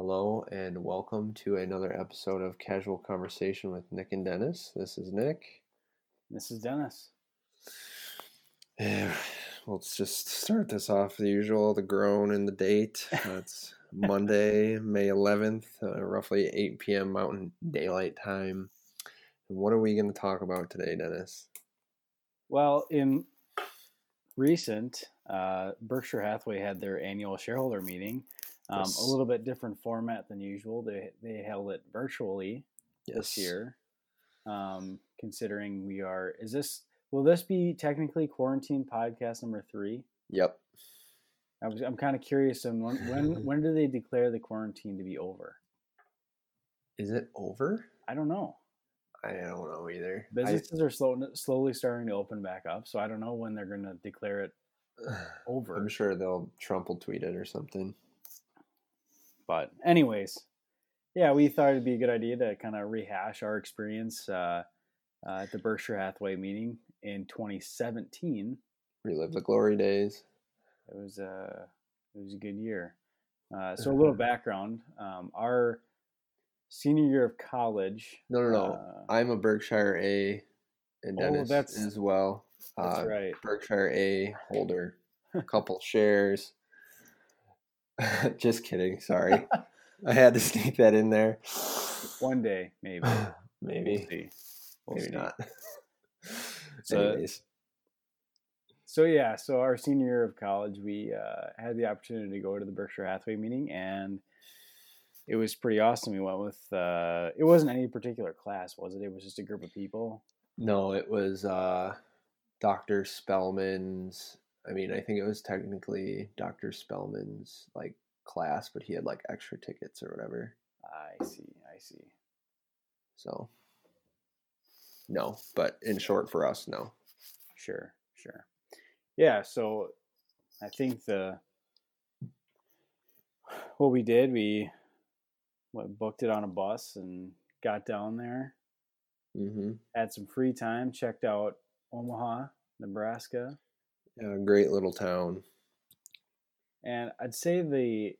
Hello and welcome to another episode of Casual Conversation with Nick and Dennis. This is Nick. This is Dennis. Yeah, let's just start this off the usual the groan and the date. It's Monday, May 11th, uh, roughly 8 p.m. Mountain Daylight Time. And what are we going to talk about today, Dennis? Well, in recent, uh, Berkshire Hathaway had their annual shareholder meeting. Um, Yes. A little bit different format than usual. They they held it virtually this year. Um, considering we are, is this will this be technically quarantine podcast number three? Yep. I was I'm kind of curious. And when when when do they declare the quarantine to be over? Is it over? I don't know. I don't know either. I- Businesses are slow, slowly starting to open back up, so I don't know when they're going to declare it over. I'm sure they'll Trump will tweet it or something. But anyways, yeah, we thought it'd be a good idea to kind of rehash our experience uh, uh, at the Berkshire Hathaway meeting in 2017. Relive the glory days. It was a it was a good year. Uh, so a little background: um, our senior year of college. No, no, no. uh, I'm a Berkshire A, and Oh, Dennis that's- as well. that's Uh, right. Berkshire A holder, a couple shares. Just kidding. Sorry, I had to sneak that in there. One day, maybe. We'll maybe, see. We'll maybe see. not. So- Anyways, So yeah, so our senior year of college, we uh, had the opportunity to go to the Berkshire Hathaway meeting, and it was pretty awesome. We went with uh, it wasn't any particular class, was it? It was just a group of people. no, it was uh, Doctor Spellman's. I mean, I think it was technically Doctor Spellman's like class, but he had like extra tickets or whatever. I see, I see. So, no, but in short, for us, no. Sure, sure. Yeah, so I think the what we did, we what, booked it on a bus and got down there, Mm-hmm. had some free time, checked out Omaha, Nebraska. Yeah, great little town. And I'd say the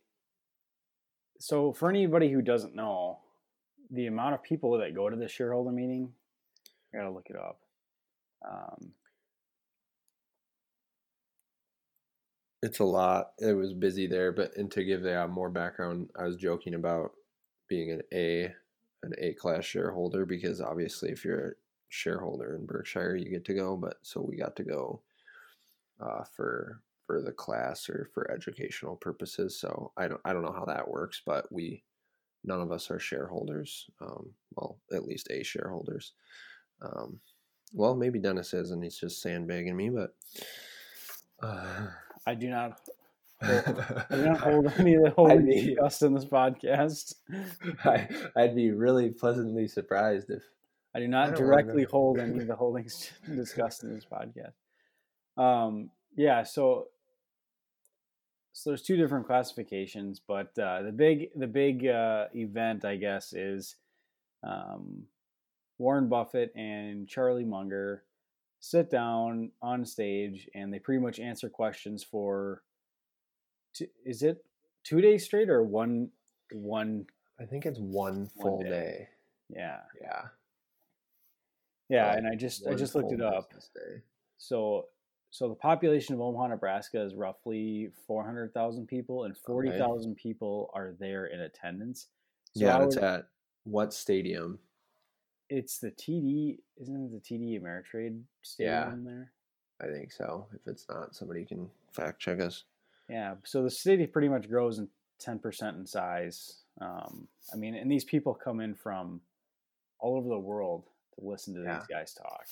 so for anybody who doesn't know, the amount of people that go to the shareholder meeting, I gotta look it up. Um, It's a lot. It was busy there, but and to give that more background, I was joking about being an A, an A class shareholder because obviously, if you're a shareholder in Berkshire, you get to go. But so we got to go uh, for for the class or for educational purposes. So I don't I don't know how that works, but we none of us are shareholders. Um, well, at least A shareholders. Um, well, maybe Dennis is, and he's just sandbagging me, but. Uh, I do not I do not hold any of the holdings mean- discussed in this podcast. I, I'd be really pleasantly surprised if I do not don't directly hold any of the holdings discussed in this podcast. Um, yeah, so so there's two different classifications, but uh, the big the big uh, event, I guess, is um, Warren Buffett and Charlie Munger sit down on stage and they pretty much answer questions for. Two, is it two days straight or one one? I think it's one full day. day. Yeah, Yeah. yeah, Well, and I just I just looked it up. So, so the population of Omaha, Nebraska is roughly four hundred thousand people, and forty thousand people are there in attendance. So yeah, I it's at what stadium? it's the TD, isn't it the TD Ameritrade Yeah. Stadium there? I think so. If it's not, somebody can fact check us. Yeah. So the city pretty much grows in ten percent in size. Um, I mean, and these people come in from all over the world to listen to Yeah. these guys talk.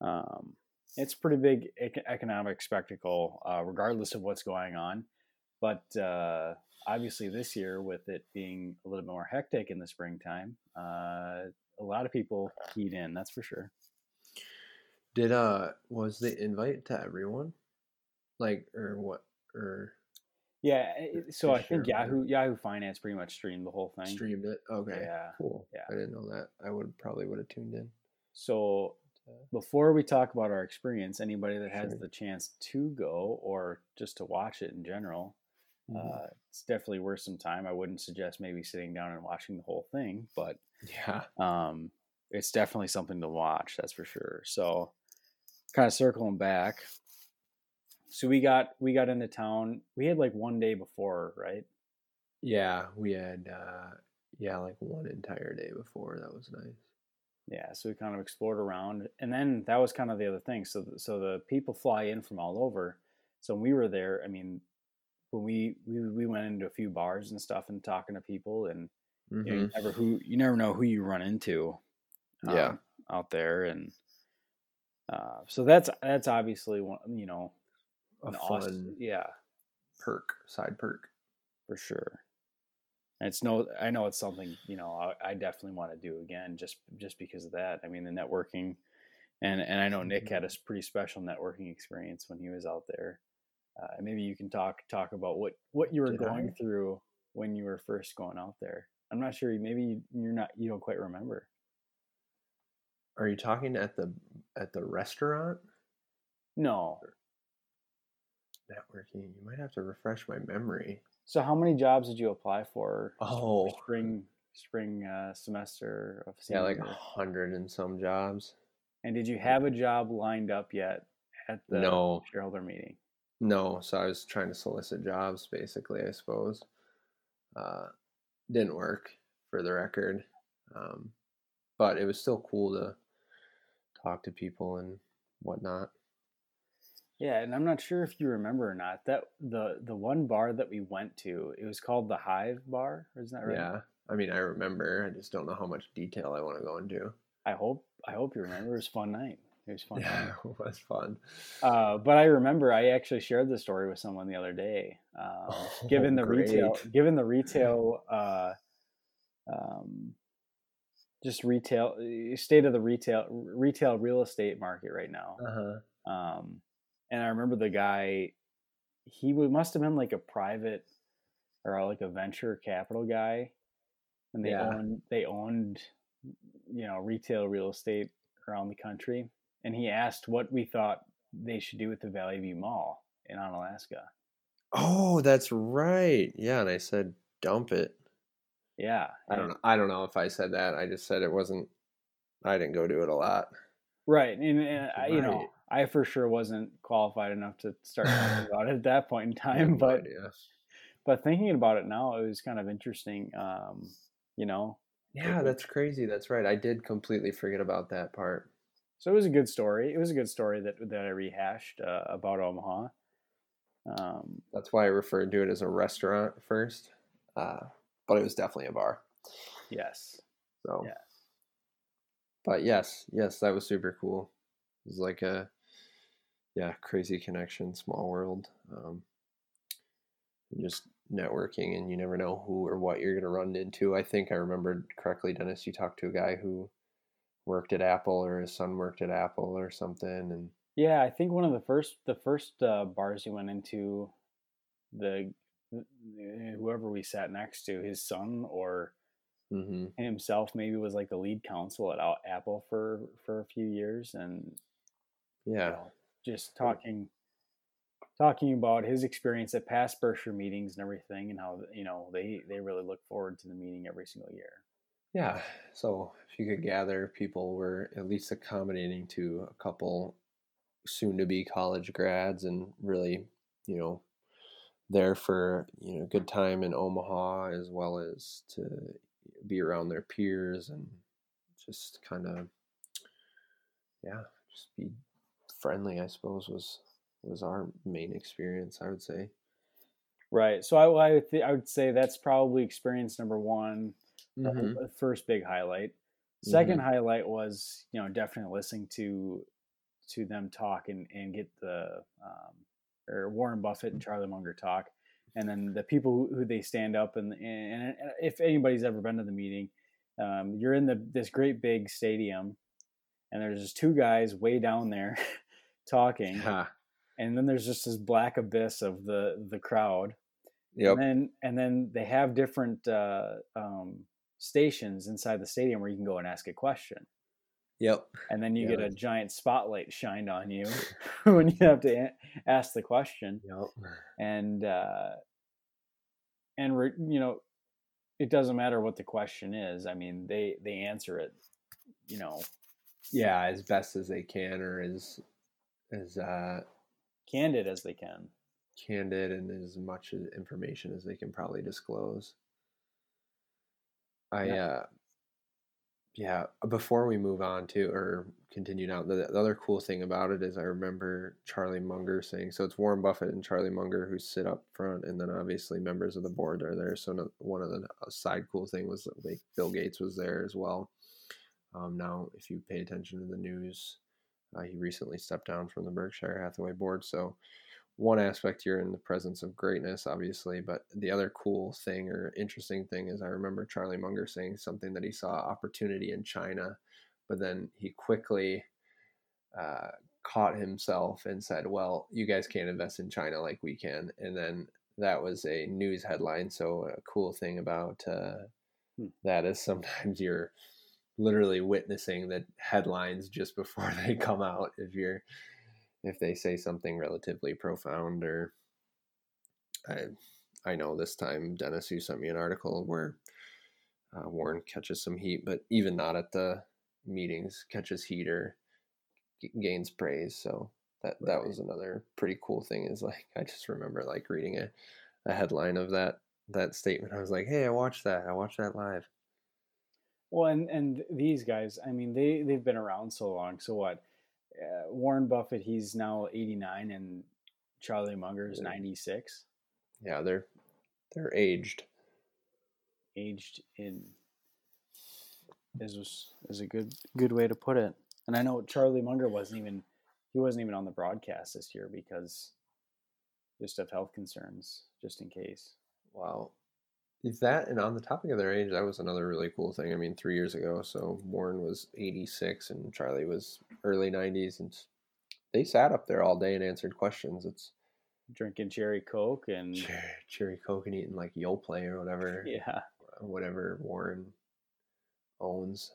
Um, it's a pretty big economic spectacle, uh, regardless of what's going on. But uh, obviously, this year, with it being a little more hectic in the springtime, uh, a lot of people keyed in. That's for sure. Did uh was the invite to everyone? Like or what or Yeah. So I think sure. Yahoo Yahoo Finance pretty much streamed the whole thing. streamed it? Okay. Yeah. Cool. yeah. I didn't know that. I would probably would have tuned in. So before we talk about our experience, anybody that has Sure. the chance to go or just to watch it in general, Uh, mm-hmm. it's definitely worth some time. I wouldn't suggest maybe sitting down and watching the whole thing, but yeah, um, it's definitely something to watch. That's for sure. So, kind of circling back. So we got we got into town. We had like one day before, right? Yeah, we had uh yeah, like one entire day before. That was nice. Yeah, so we kind of explored around, and then that was kind of the other thing. So, so the people fly in from all over. So when we were there, I mean, when we we, we went into a few bars and stuff and talking to people, and mm-hmm. you, know, you, mm-hmm. never who you never know who you run into, um, yeah, out there, and uh, so that's that's obviously one, you know, a fun, awesome, yeah, perk side perk for sure. And it's no, I know it's something you know I, I definitely want to do again just just because of that. I mean the networking, and and I know Nick had mm-hmm. a pretty special networking experience when he was out there. Uh, maybe you can talk talk about what what you were Did going I? through when you were first going out there. I'm not sure. Maybe you're not. You don't quite remember. Are you talking at the at the restaurant? No. Networking. You might have to refresh my memory. So, how many jobs did you apply for? Oh, spring spring uh, semester of yeah, like a hundred and some jobs. And did you have a job lined up yet at the no. shareholder meeting? No, so I was trying to solicit jobs, basically. I suppose uh, didn't work for the record, um, but it was still cool to talk to people and whatnot. Yeah, and I'm not sure if you remember or not that the the one bar that we went to, it was called the Hive Bar, isn't that right? Yeah, I mean I remember. I just don't know how much detail I want to go into. I hope I hope you remember. It was fun night. It was fun. Yeah, it was fun. Uh, but I remember I actually shared the story with someone the other day. Um, oh, given the great. retail, given the retail, uh, um, just retail state of the retail retail real estate market right now. Uh-huh. Um, and I remember the guy, he must have been like a private or uh, like a venture capital guy, and they yeah. owned they owned you know retail real estate around the country. And he asked what we thought they should do with the Valley View Mall in Alaska. Oh, that's right. Yeah, and I said dump it. Yeah. I don't know. I don't know if I said that. I just said it wasn't. I didn't go to it a lot. Right, and, uh, and right. you know, I for sure wasn't qualified enough to start talking about it at that point in time. but but thinking about it now, it was kind of interesting. Um, you know. Yeah, it, that's crazy. That's right. I did completely forget about that part. So it was a good story. It was a good story that that I rehashed uh, about Omaha. Um, that's why I referred to it as a restaurant first, uh, but it was definitely a bar. Yes. So. Yes. But yes, yes, that was super cool. It was like a yeah, crazy connection, small world. Um, just networking, and you never know who or what you're going to run into. I think I remembered correctly, Dennis. You talked to a guy who worked at Apple, or his son worked at Apple, or something, and yeah, I think one of the first the first uh, bars he went into, the whoever we sat next to, his son or mm-hmm. himself maybe was like the lead counsel at Apple for for a few years, and yeah, you know, just talking talking about his experience at past Berkshire meetings and everything, and how you know they they really look forward to the meeting every single year. Yeah, so if you could gather, people were at least accommodating to a couple soon-to-be college grads, and really, you know, there for you know good time in Omaha as well as to be around their peers and just kind of yeah, just be friendly, I suppose, was was our main experience. I would say. Right. So I, I would th- I would say that's probably experience number one, mm-hmm. the first big highlight. 2nd mm-hmm. highlight was you know definitely listening to to them talk and, and get the um, or Warren Buffett and Charlie Munger talk, and then the people who, who they stand up and, and, and if anybody's ever been to the meeting, um, you're in the this great big stadium, and there's just two guys way down there talking. Huh. And then there's just this black abyss of the the crowd. Yep. And then and then they have different uh, um, stations inside the stadium where you can go and ask a question. Yep. And then you get a giant spotlight shined on you when you have to a- ask the question. Yep. And uh, and re, you know, it doesn't matter what the question is. I mean, they they answer it, you know, yeah, as best as they can, or as as uh, candid as they can, candid and as much information as they can probably disclose. I yeah. uh yeah, before we move on to or continue now, the, the, other cool thing about it is I remember Charlie Munger saying so it's Warren Buffett and Charlie Munger who sit up front, and then obviously members of the board are there. So no, one of the side cool thing was that like Bill Gates was there as well. Um, now, if you pay attention to the news, uh, he recently stepped down from the Berkshire Hathaway board, so one aspect you're in the presence of greatness obviously but the other cool thing or interesting thing is i remember charlie munger saying something that he saw opportunity in china but then he quickly uh, caught himself and said well you guys can't invest in china like we can and then that was a news headline so a cool thing about uh, hmm. that is sometimes you're literally witnessing the headlines just before they come out if you're if they say something relatively profound or I I know this time Dennis you sent me an article where uh, Warren catches some heat, but even not at the meetings catches heat or g- gains praise. So that right. that was another pretty cool thing. Is like I just remember like reading a, a headline of that that statement. I was like, hey, I watched that. I watched that live. Well, and and these guys, I mean, they they've been around so long. So what? uh, Warren Buffett, he's now 89, and Charlie Munger is 96. Yeah, they're they're aged. Aged in is is a good good way to put it. And I know Charlie Munger wasn't even he wasn't even on the broadcast this year because just of health concerns, just in case. Wow that and on the topic of their age, that was another really cool thing. I mean, three years ago, so Warren was 86 and Charlie was early 90s, and they sat up there all day and answered questions. It's drinking cherry coke and cherry, cherry coke and eating like Yoplait or whatever. Yeah, whatever Warren owns.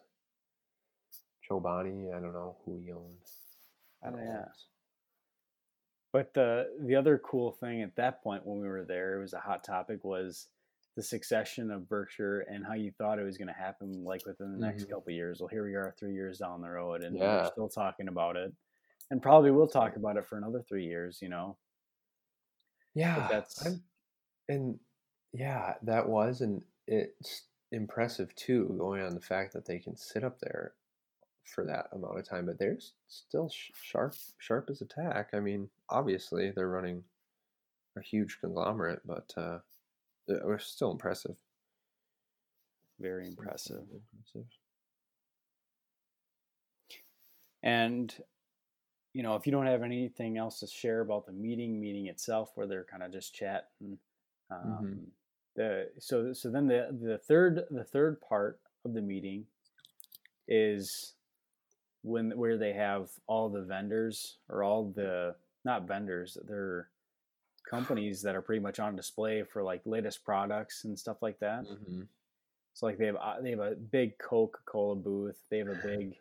Chobani, I don't know who he owns. I don't know. But the the other cool thing at that point when we were there, it was a hot topic was the succession of Berkshire and how you thought it was going to happen like within the next mm-hmm. couple years. Well, here we are 3 years down the road and yeah. we're still talking about it. And probably we'll talk about it for another 3 years, you know. Yeah. But that's I'm, and yeah, that was and it's impressive too going on the fact that they can sit up there for that amount of time but they're still sharp sharp as attack. I mean, obviously they're running a huge conglomerate, but uh it was still impressive. Very impressive. impressive. And you know, if you don't have anything else to share about the meeting, meeting itself, where they're kind of just chatting, um, mm-hmm. the so so then the the third the third part of the meeting is when where they have all the vendors or all the not vendors they're companies that are pretty much on display for like latest products and stuff like that. Mm-hmm. So like they have uh, they have a big Coca Cola booth. They have a big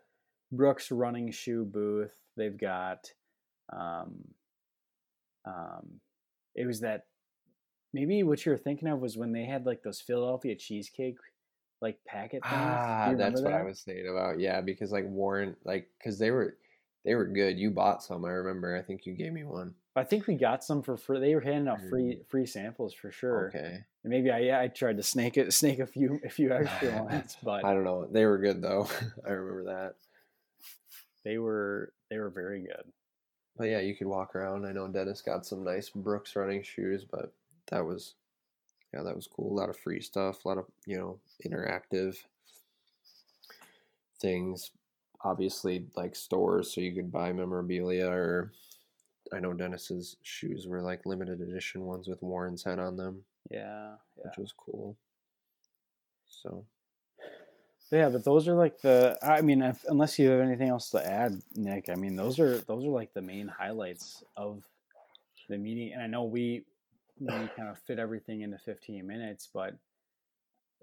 Brooks running shoe booth. They've got, um, um, it was that maybe what you were thinking of was when they had like those Philadelphia cheesecake like packet things. Ah, that's that? what I was thinking about. Yeah, because like Warren, like because they were they were good. You bought some. I remember. I think you gave me one. I think we got some for free. They were handing out free mm. free samples for sure. Okay. And maybe I yeah I tried to snake it snake a few a few extra ones, but I don't know. They were good though. I remember that. They were they were very good. But yeah, you could walk around. I know Dennis got some nice Brooks running shoes, but that was yeah, that was cool. A lot of free stuff, a lot of, you know, interactive things. Obviously like stores so you could buy memorabilia or I know Dennis's shoes were like limited edition ones with Warren's head on them. Yeah, yeah. which was cool. So, yeah, but those are like the. I mean, if, unless you have anything else to add, Nick. I mean, those are those are like the main highlights of the meeting. And I know we we kind of fit everything into 15 minutes, but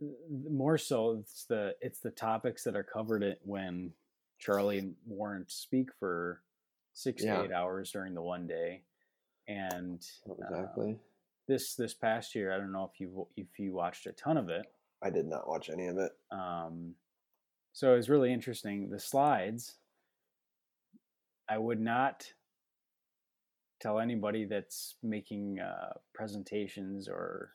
uh, more so it's the it's the topics that are covered it when Charlie and Warren speak for six yeah. to eight hours during the one day, and exactly. this this past year. I don't know if you if you watched a ton of it. I did not watch any of it. Um, so it was really interesting. The slides. I would not tell anybody that's making uh, presentations or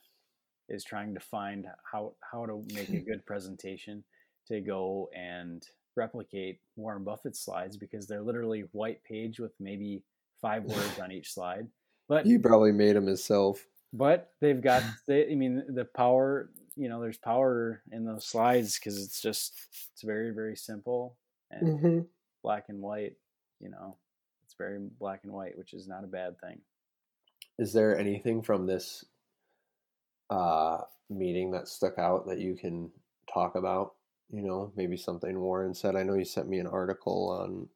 is trying to find how how to make a good presentation to go and replicate Warren Buffett's slides because they're literally white page with maybe five words on each slide. But he probably made them himself. But they've got they, I mean the power, you know, there's power in those slides because it's just it's very very simple and mm-hmm. black and white, you know. It's very black and white, which is not a bad thing. Is there anything from this uh, meeting that stuck out that you can talk about? You know, maybe something Warren said. I know you sent me an article on.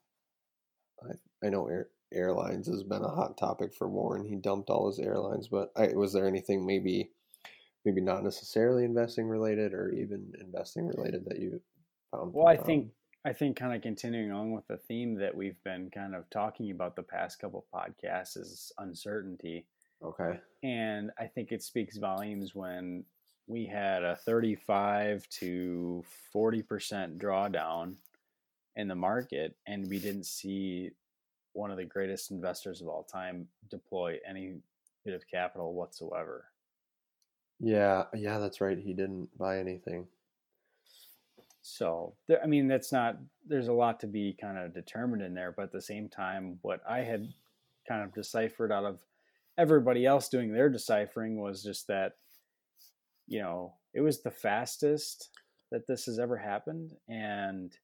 I, I know air, airlines has been a hot topic for Warren. He dumped all his airlines, but I, was there anything maybe, maybe not necessarily investing related or even investing related that you found? Well, I um, think I think kind of continuing on with the theme that we've been kind of talking about the past couple podcasts is uncertainty. Okay. And I think it speaks volumes when we had a 35 to 40% drawdown in the market and we didn't see one of the greatest investors of all time deploy any bit of capital whatsoever. Yeah, yeah, that's right. He didn't buy anything. So, there, I mean, that's not, there's a lot to be kind of determined in there, but at the same time, what I had kind of deciphered out of everybody else doing their deciphering was just that, you know, it was the fastest that this has ever happened. And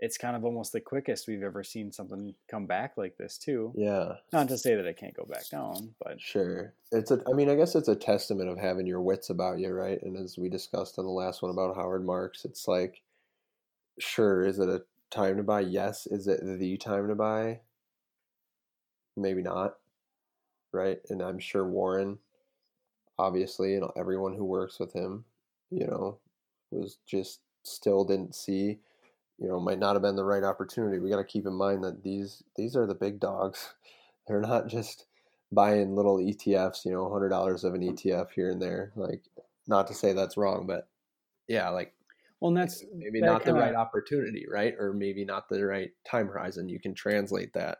it's kind of almost the quickest we've ever seen something come back like this too. Yeah. Not to say that it can't go back down, but sure. It's a I mean, I guess it's a testament of having your wits about you, right? And as we discussed on the last one about Howard Marks, it's like sure, is it a time to buy? Yes. Is it the time to buy? Maybe not. Right? And I'm sure Warren obviously and everyone who works with him, you know, was just still didn't see you know might not have been the right opportunity. We got to keep in mind that these these are the big dogs. They're not just buying little ETFs, you know, hundred dollars of an ETF here and there. Like, not to say that's wrong, but yeah, like, well, that's maybe that not the right opportunity, right? Or maybe not the right time horizon. You can translate that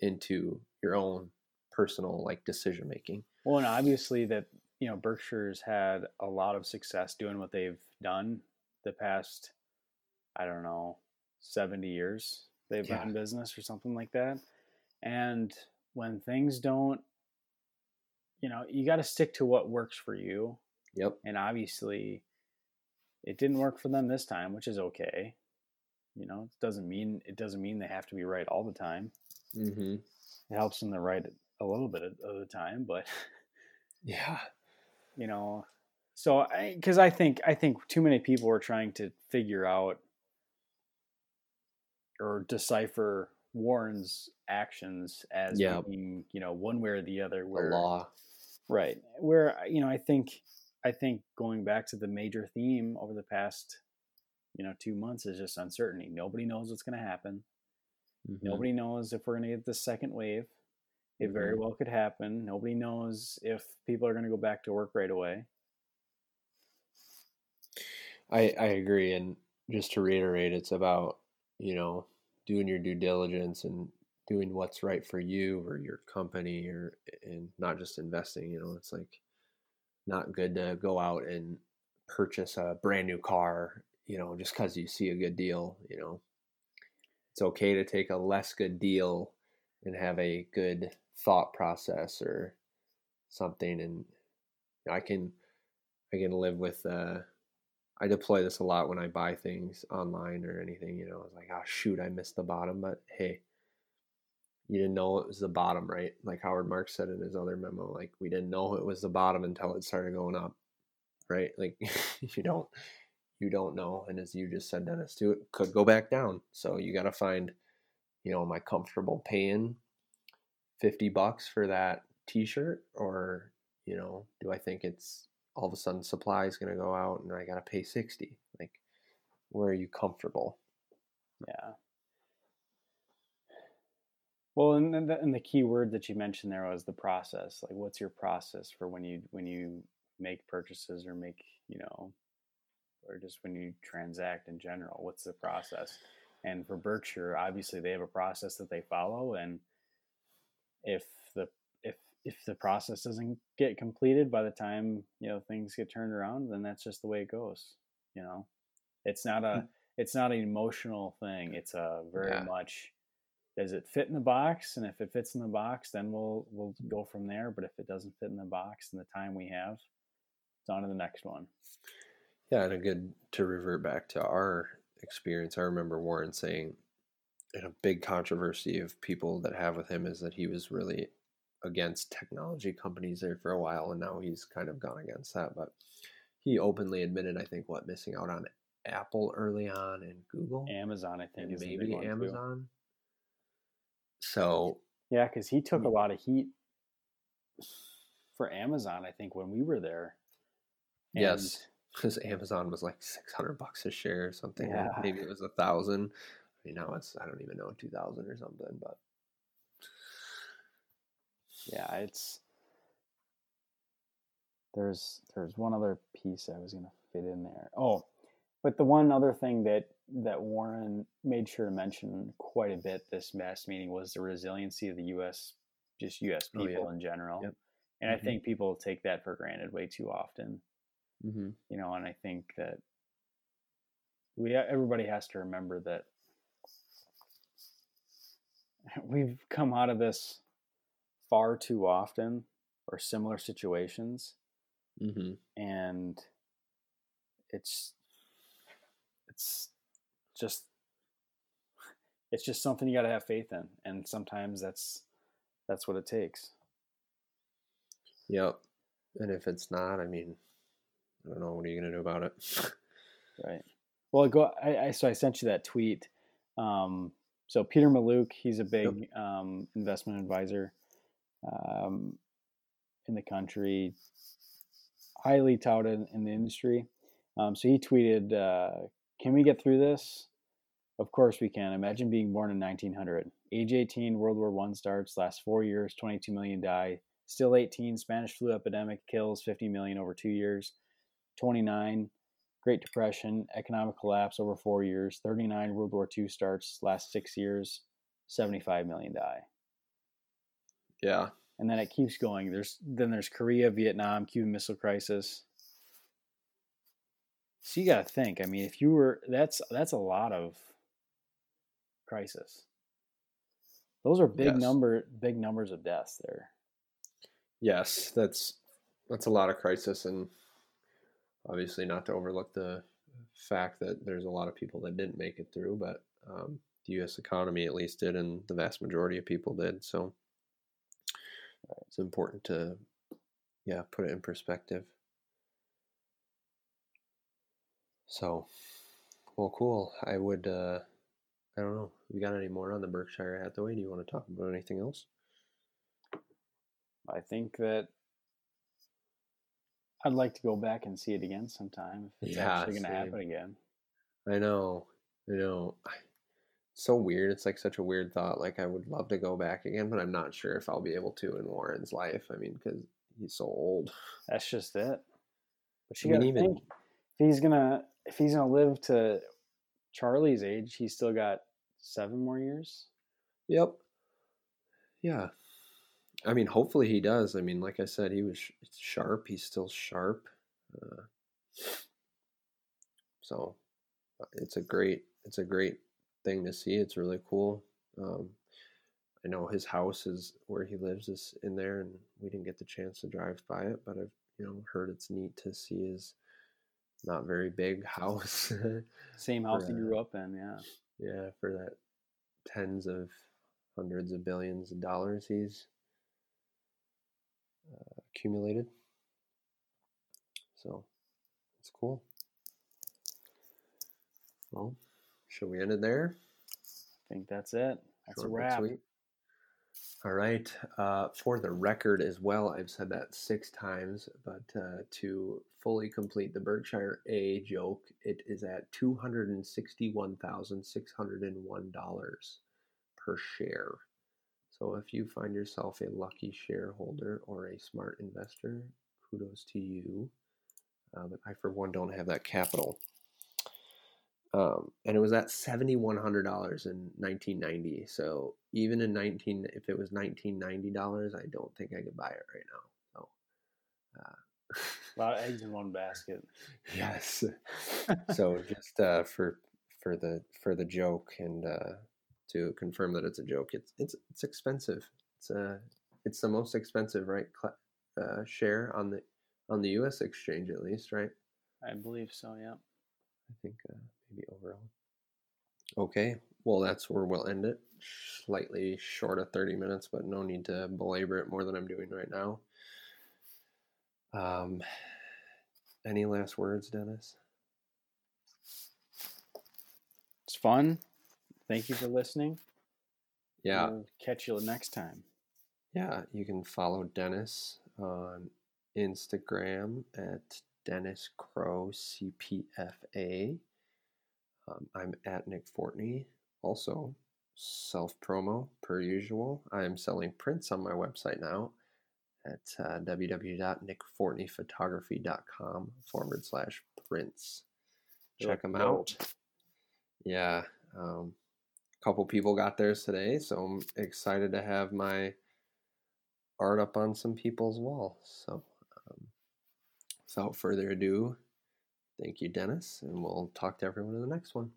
into your own personal like decision making. Well, and obviously that you know Berkshire's had a lot of success doing what they've done the past I don't know, 70 years they've yeah. been in business or something like that. And when things don't, you know, you got to stick to what works for you. Yep. And obviously, it didn't work for them this time, which is okay. You know, it doesn't mean it doesn't mean they have to be right all the time. Mm-hmm. It helps them to right a little bit of the time, but yeah, you know. So, I because I, I think I think too many people are trying to figure out or decipher Warren's actions as yeah. being, you know, one way or the other. Where the law, right? Where you know, I think, I think going back to the major theme over the past, you know, two months is just uncertainty. Nobody knows what's going to happen. Mm-hmm. Nobody knows if we're going to get the second wave. It mm-hmm. very well could happen. Nobody knows if people are going to go back to work right away. I I agree, and just to reiterate, it's about you know, doing your due diligence and doing what's right for you or your company or and not just investing, you know, it's like not good to go out and purchase a brand new car, you know, just cuz you see a good deal, you know. It's okay to take a less good deal and have a good thought process or something and I can I can live with uh I deploy this a lot when I buy things online or anything. You know, it's like, oh shoot, I missed the bottom, but hey, you didn't know it was the bottom, right? Like Howard Marks said in his other memo, like we didn't know it was the bottom until it started going up, right? Like you don't, you don't know, and as you just said, Dennis, too, it could go back down. So you got to find, you know, am I comfortable paying fifty bucks for that T-shirt, or you know, do I think it's all of a sudden supply is going to go out and I got to pay 60. Like, where are you comfortable? Yeah. Well, and, and, the, and the key word that you mentioned there was the process. Like, what's your process for when you when you make purchases or make you know, or just when you transact in general? What's the process? And for Berkshire, obviously they have a process that they follow, and if the if if the process doesn't get completed by the time you know things get turned around, then that's just the way it goes. You know, it's not a hmm. it's not an emotional thing. It's a very yeah. much does it fit in the box and if it fits in the box then we'll we'll go from there but if it doesn't fit in the box in the time we have it's on to the next one yeah and a good to revert back to our experience i remember warren saying and a big controversy of people that have with him is that he was really against technology companies there for a while and now he's kind of gone against that but he openly admitted i think what missing out on apple early on and google amazon i think maybe amazon too. So yeah, because he took a hmm. lot of heat for Amazon. I think when we were there. And yes, because Amazon was like six hundred bucks a share or something. Yeah. Maybe it was a thousand. Mean, now it's I don't even know two thousand or something. But yeah, it's there's there's one other piece I was gonna fit in there. Oh, but the one other thing that that Warren made sure to mention quite a bit this mass meeting was the resiliency of the U.S. just U.S. people oh, yeah. in general, yep. and mm-hmm. I think people take that for granted way too often. Mm-hmm. You know, and I think that we everybody has to remember that we've come out of this far too often or similar situations, mm-hmm. and it's it's just it's just something you got to have faith in and sometimes that's that's what it takes. Yep and if it's not i mean i don't know what are you going to do about it? Right. Well I go I, I, so i sent you that tweet um, so peter mallouk he's a big yep. um, investment advisor um, in the country highly touted in the industry um, so he tweeted uh, can we get through this? Of course we can. Imagine being born in 1900. Age 18, World War One starts, lasts four years, 22 million die. Still 18, Spanish flu epidemic kills 50 million over two years. 29, Great Depression, economic collapse over four years. 39, World War II starts, last six years, 75 million die. Yeah. And then it keeps going. There's then there's Korea, Vietnam, Cuban Missile Crisis, so you got to think. I mean, if you were that's that's a lot of crisis. Those are big yes. number big numbers of deaths there. Yes, that's that's a lot of crisis and obviously not to overlook the fact that there's a lot of people that didn't make it through, but um, the U.S. economy at least did, and the vast majority of people did. So it's important to, yeah, put it in perspective. So, well, cool. I would, uh, I don't know. We got any more on the Berkshire Hathaway? Do you want to talk about anything else? I think that I'd like to go back and see it again sometime if it's yeah, actually going to happen again. I know. I know. It's so weird. It's like such a weird thought. Like I would love to go back again, but I'm not sure if I'll be able to in Warren's life. I mean, because he's so old. That's just it. But you got to think if he's gonna if he's gonna live to Charlie's age, he's still got seven more years. Yep. Yeah. I mean, hopefully he does. I mean, like I said, he was sharp. He's still sharp. Uh, so uh, it's a great, it's a great thing to see. It's really cool. Um, I know his house is where he lives is in there, and we didn't get the chance to drive by it, but I've you know heard it's neat to see his not very big house. Same house he grew up in, yeah. Yeah, for that tens of hundreds of billions of dollars he's uh, accumulated. So it's cool. Well, should we end it there? I think that's it. That's Short a wrap. All right. Uh, for the record as well, I've said that six times, but uh, to fully complete the Berkshire A joke, it is at $261,601 per share. So if you find yourself a lucky shareholder or a smart investor, kudos to you. Uh, but I, for one, don't have that capital. Um, and it was at seventy one hundred dollars in nineteen ninety. So even in nineteen, if it was nineteen ninety dollars, I don't think I could buy it right now. So uh, a lot of eggs in one basket. yes. so just uh, for for the for the joke and uh, to confirm that it's a joke, it's it's it's expensive. It's uh it's the most expensive right uh, share on the on the U.S. exchange at least, right? I believe so. Yeah. I think uh, maybe overall. Okay, well that's where we'll end it. Slightly short of thirty minutes, but no need to belabor it more than I'm doing right now. Um, any last words, Dennis? It's fun. Thank you for listening. Yeah. We'll catch you next time. Yeah, you can follow Dennis on Instagram at Dennis Crow CPFA. Um, I'm at Nick Fortney. Also, self promo per usual. I am selling prints on my website now at uh, www.nickfortneyphotography.com forward slash prints. Check them out. Yeah. Um, couple people got theirs today, so I'm excited to have my art up on some people's walls. So, um, without further ado, thank you, Dennis, and we'll talk to everyone in the next one.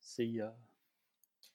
See ya.